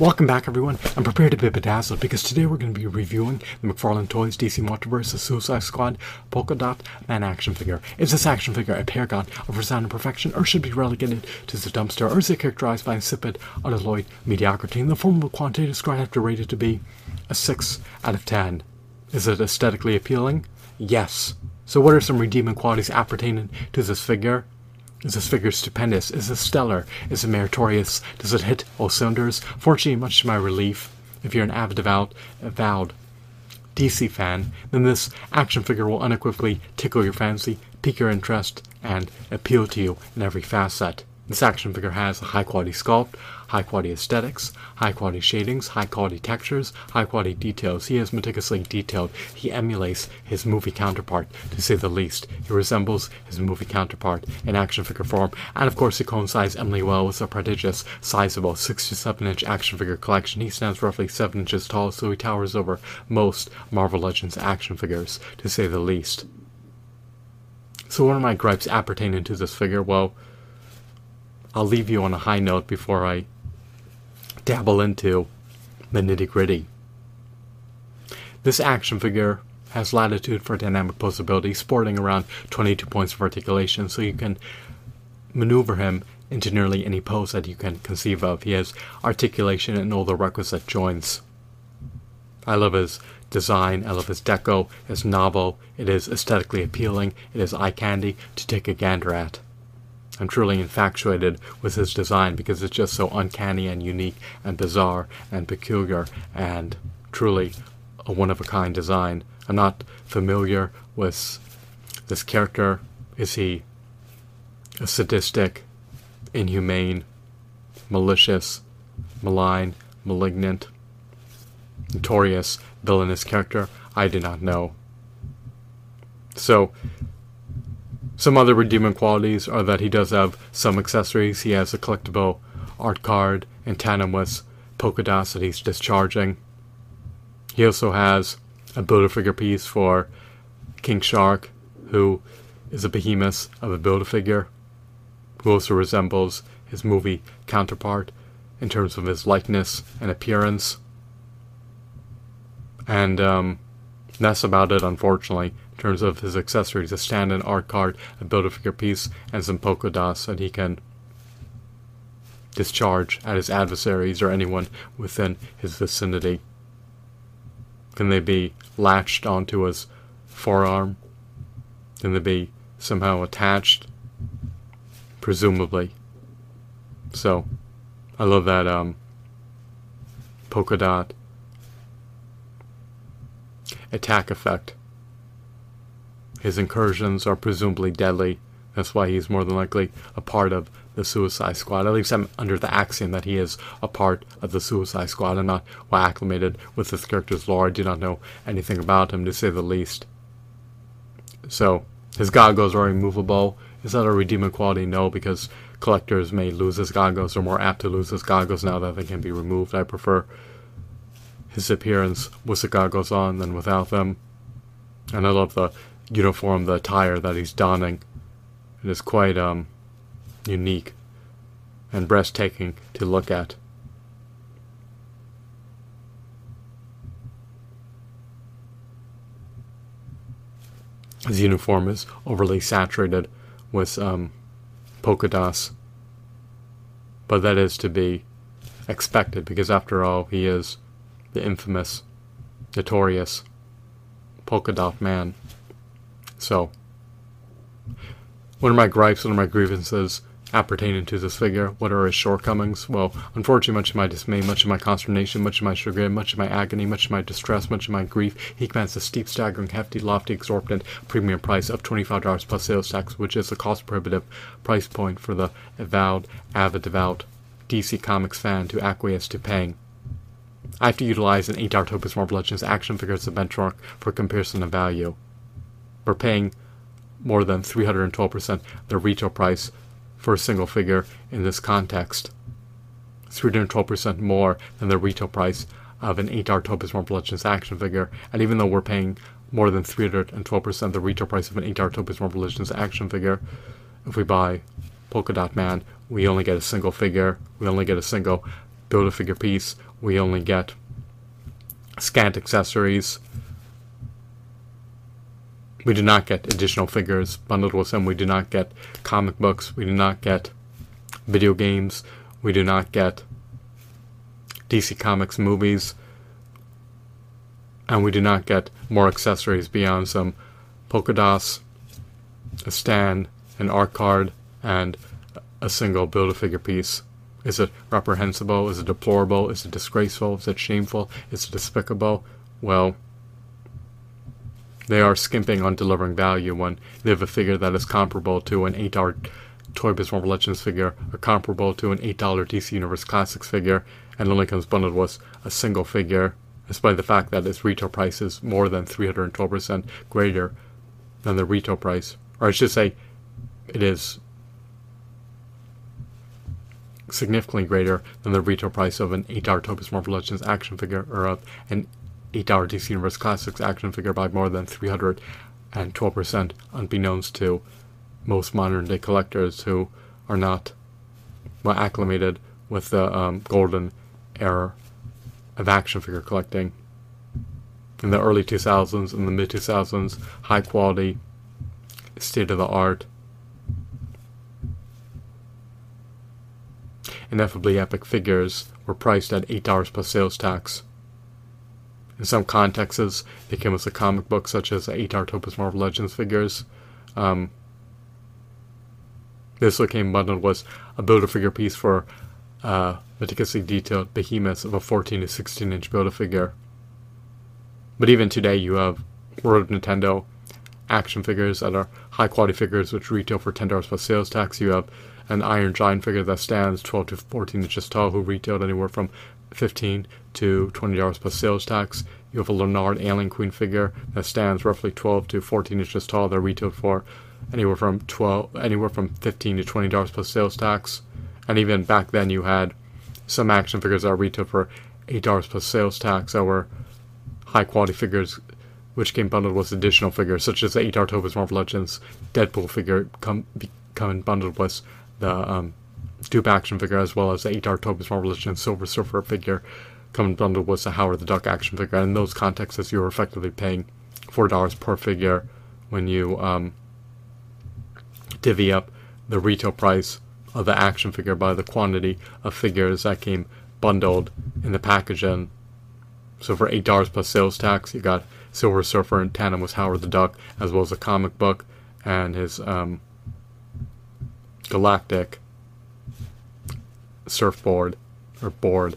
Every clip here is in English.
Welcome back, everyone. I'm prepared to be bedazzled because today we're going to be reviewing the McFarlane Toys DC Multiverse The Suicide Squad Polka Dot Man action figure. Is this action figure a paragon of resounding perfection, or should be relegated to the dumpster, or is it characterized by insipid, unalloyed mediocrity in the form of a quantitative score I have to rate it to be a 6 out of 10? Is it aesthetically appealing? Yes. So, what are some redeeming qualities appertaining to this figure? Is this figure stupendous? Is it stellar? Is it meritorious? Does it hit all cylinders? Fortunately, much to my relief, if you're an avid, devout, avowed DC fan, then this action figure will unequivocally tickle your fancy, pique your interest, and appeal to you in every facet. This action figure has a high quality sculpt, high quality aesthetics, high quality shadings, high quality textures, high quality details. He is meticulously detailed. He emulates his movie counterpart, to say the least. He resembles his movie counterpart in action figure form, and of course, he coincides Emily well with the prodigious, sizable 6 to 7 inch action figure collection. He stands roughly 7 inches tall, so he towers over most Marvel Legends action figures, to say the least. So, what are my gripes appertaining to this figure? Well, I'll leave you on a high note before I dabble into the nitty gritty. This action figure has latitude for dynamic posability, sporting around 22 points of articulation, so you can maneuver him into nearly any pose that you can conceive of. He has articulation in all the requisite joints. I love his design, I love his deco, his novel, it is aesthetically appealing, it is eye candy to take a gander at. I'm truly infatuated with his design because it's just so uncanny and unique and bizarre and peculiar and truly a one of a kind design. I'm not familiar with this character. Is he a sadistic, inhumane, malicious, malign, malignant, notorious, villainous character? I do not know. So, some other redeeming qualities are that he does have some accessories. He has a collectible art card and tandem with polka dots that he's discharging. He also has a Build-A-Figure piece for King Shark, who is a behemoth of a Build-A-Figure, who also resembles his movie counterpart in terms of his likeness and appearance. And um, that's about it, unfortunately in terms of his accessories, a stand-in art card, a Build-A-Figure piece, and some polka dots that he can discharge at his adversaries or anyone within his vicinity. Can they be latched onto his forearm? Can they be somehow attached? Presumably. So, I love that um, polka dot attack effect his incursions are presumably deadly. That's why he's more than likely a part of the Suicide Squad. At least I'm under the axiom that he is a part of the Suicide Squad. I'm not well acclimated with this character's lore. I do not know anything about him, to say the least. So, his goggles are removable. Is that a redeeming quality? No, because collectors may lose his goggles or more apt to lose his goggles now that they can be removed. I prefer his appearance with the goggles on than without them. And I love the uniform, the attire that he's donning. It is quite um, unique and breathtaking to look at. His uniform is overly saturated with um, polka dots, but that is to be expected because, after all, he is the infamous, notorious polka dot man. So, what are my gripes? What are my grievances appertaining to this figure? What are his shortcomings? Well, unfortunately, much of my dismay, much of my consternation, much of my chagrin, much of my agony, much of my distress, much of my grief, he commands a steep, staggering, hefty, lofty, exorbitant premium price of $25 plus sales tax, which is a cost prohibitive price point for the avowed, avid, devout DC Comics fan to acquiesce to paying. I have to utilize an 8 Dartopus Marvel Legends action figure as a benchmark for comparison of value we're paying more than 312% the retail price for a single figure in this context. 312% more than the retail price of an 8 Dartopus Marvel Legends action figure, and even though we're paying more than 312% the retail price of an 8 Dartopus Marvel Legends action figure, if we buy Polka Dot Man, we only get a single figure, we only get a single build a figure piece, we only get scant accessories. We do not get additional figures bundled with them. We do not get comic books. We do not get video games. We do not get DC Comics movies. And we do not get more accessories beyond some polka dots, a stand, an art card, and a single build a figure piece. Is it reprehensible? Is it deplorable? Is it disgraceful? Is it shameful? Is it despicable? Well, they are skimping on delivering value when they have a figure that is comparable to an $8 Toy Biz Marvel Legends figure, or comparable to an $8 DC Universe Classics figure, and only comes bundled with a single figure, despite the fact that its retail price is more than 312% greater than the retail price. Or I should say, it is significantly greater than the retail price of an 8 Toy Biz Marvel Legends action figure or of an 8 DC Universe Classics action figure by more than 312%, unbeknownst to most modern day collectors who are not well acclimated with the um, golden era of action figure collecting. In the early 2000s and the mid 2000s, high quality, state of the art, ineffably epic figures were priced at $8 plus sales tax. In some contexts, they came with a comic book, such as 8 Toy Marvel Legends figures. Um, this what came bundled was a build a figure piece for uh, meticulously detailed behemoths of a 14 to 16 inch build a figure. But even today, you have World of Nintendo action figures that are high quality figures which retail for $10 plus sales tax. You have an Iron Giant figure that stands 12 to 14 inches tall, who retailed anywhere from 15 to $20 plus sales tax. You have a Leonard Alien Queen figure that stands roughly 12 to 14 inches tall, that retailed for anywhere from 12, anywhere from 15 to $20 plus sales tax. And even back then, you had some action figures that were retailed for $8 plus sales tax that were high quality figures which came bundled with additional figures, such as the 8 Toy Biz Marvel Legends Deadpool figure come, coming bundled with the um, Doop action figure as well as the 8 Toy Biz Marvel Legends Silver Surfer figure coming bundled with the Howard the Duck action figure. And in those contexts, you're effectively paying $4 per figure when you um, divvy up the retail price of the action figure by the quantity of figures that came bundled in the packaging. So for $8 plus sales tax, you got Silver Surfer and tandem with Howard the Duck, as well as a comic book and his um, Galactic surfboard or board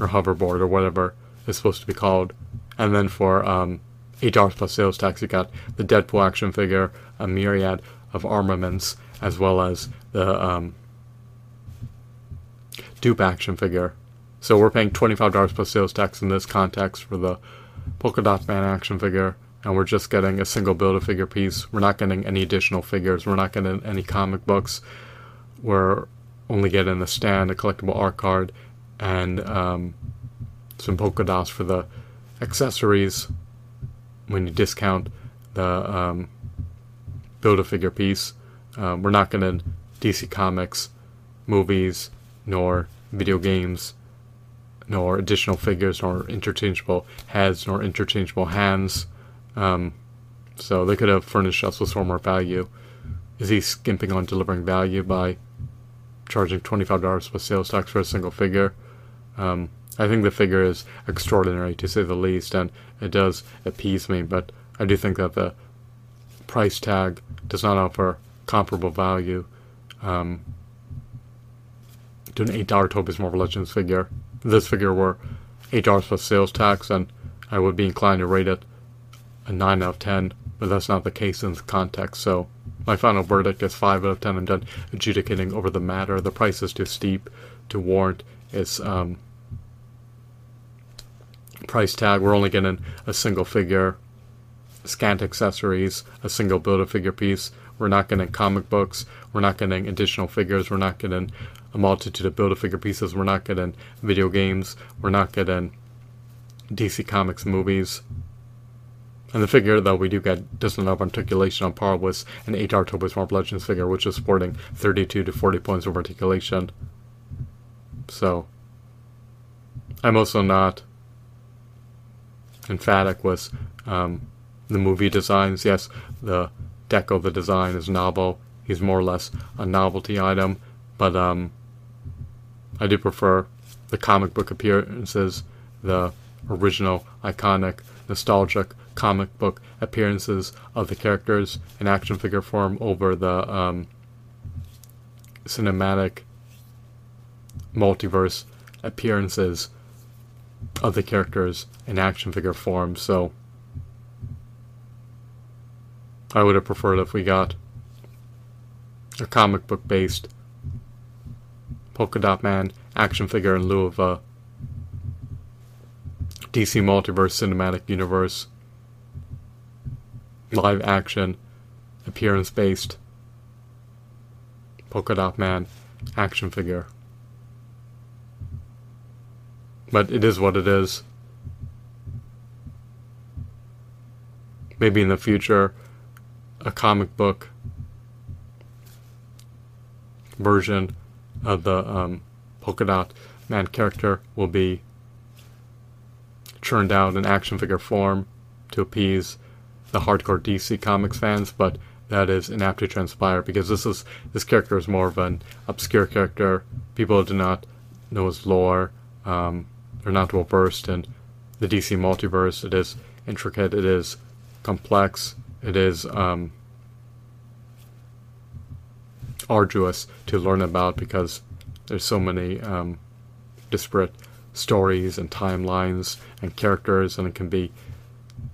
or hoverboard or whatever it's supposed to be called. And then for um, $8 plus sales tax, you got the Deadpool action figure, a myriad of armaments, as well as the um, Doop action figure. So we're paying $25 plus sales tax in this context for the Polka Dot Man action figure, and we're just getting a single Build-A-Figure piece. We're not getting any additional figures. We're not getting any comic books. We're only get in the stand, a collectible art card, and um, some polka dots for the accessories when you discount the um, Build-A-Figure piece. Um, we're not getting DC Comics, movies, nor video games, nor additional figures, nor interchangeable heads, nor interchangeable hands. Um, so they could have furnished us with far more value. Is he skimping on delivering value by charging $25 plus sales tax for a single figure? Um, I think the figure is extraordinary to say the least, and it does appease me, but I do think that the price tag does not offer comparable value um, to an $8 Toy Biz Marvel Legends figure this figure were $8 plus sales tax, and I would be inclined to rate it a 9 out of 10, but that's not the case in the context, so my final verdict is 5 out of 10. I'm done adjudicating over the matter. The price is too steep to warrant its um, price tag. We're only getting a single figure, scant accessories, a single build a figure piece. We're not getting comic books. We're not getting additional figures. We're not getting a multitude of build a figure pieces. We're not getting video games. We're not getting DC Comics movies. And the figure that we do get doesn't have articulation on par with an 8 Toy Biz Marvel Legends figure, which is sporting 32 to 40 points of articulation. So, I'm also not emphatic with um, the movie designs. Yes, the deco, the design is novel. He's more or less a novelty item, but um, I do prefer the comic book appearances, the original, iconic, nostalgic comic book appearances of the characters in action figure form over the um, cinematic multiverse appearances of the characters in action figure form. So I would have preferred if we got a comic book based Polka Dot Man action figure in lieu of a DC Multiverse Cinematic Universe live action appearance based Polka Dot Man action figure. But it is what it is. Maybe in the future, a comic book version of the um, polka dot man character will be churned out in action figure form to appease the hardcore DC Comics fans, but that is inapt to transpire because this is this character is more of an obscure character. People do not know his lore. Um, they're not well versed in the DC multiverse. It is intricate. It is complex. It is um, arduous to learn about because there's so many um, disparate stories and timelines and characters, and it can be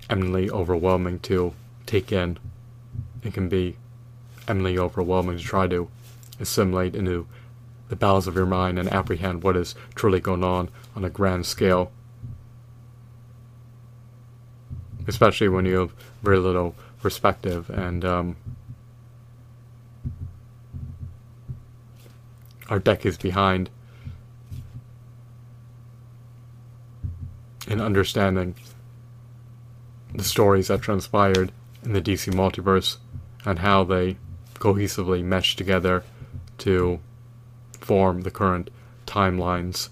eminently overwhelming to take in. It can be eminently overwhelming to try to assimilate into the bowels of your mind and apprehend what is truly going on on a grand scale. Especially when you have very little perspective and um, are decades behind in understanding the stories that transpired in the DC multiverse and how they cohesively mesh together to form the current timelines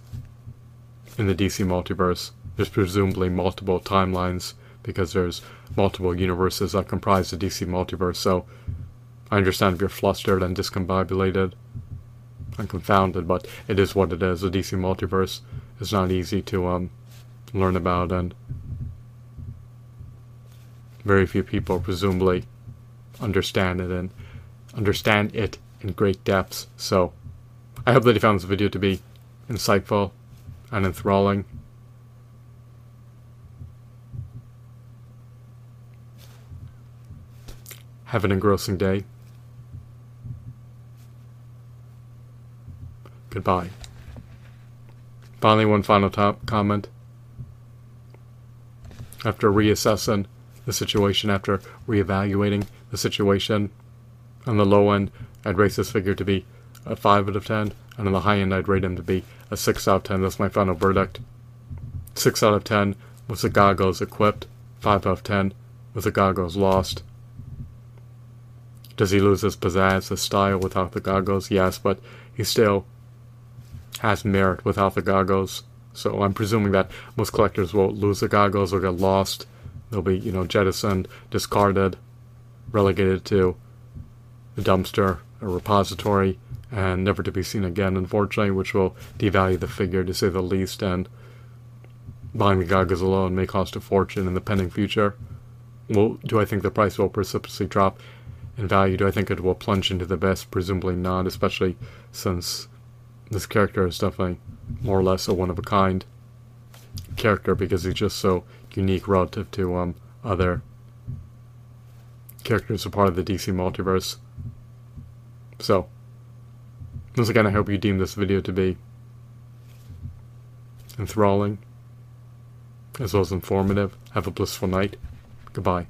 in the DC multiverse. There's presumably multiple timelines because there's multiple universes that comprise the DC multiverse, so I understand if you're flustered and discombobulated and confounded, but it is what it is. The DC multiverse is not easy to um, learn about, and very few people presumably understand it and understand it in great depths. So I hope that you found this video to be insightful and enthralling. Have an engrossing day. Goodbye. Finally, one final top comment. After reassessing the situation, after reevaluating the situation, on the low end, I'd rate this figure to be a 5 out of 10, and on the high end, I'd rate him to be a 6 out of 10. That's my final verdict. 6 out of 10 with the goggles equipped, 5 out of 10 with the goggles lost. Does he lose his pizzazz, his style without the goggles? Yes, but he still has merit without the goggles. So I'm presuming that most collectors will lose the goggles or get lost. They'll be, you know, jettisoned, discarded, relegated to the dumpster a repository, and never to be seen again, unfortunately, which will devalue the figure to say the least, and buying the goggles alone may cost a fortune in the pending future. Well, do I think the price will precipitously drop in value? Do I think it will plunge into the best? Presumably not, especially since this character is definitely more or less a one of a kind character because he's just so unique relative to um, other characters a part of the DC multiverse. So, once again, I hope you deem this video to be enthralling as well as informative. Have a blissful night. Goodbye.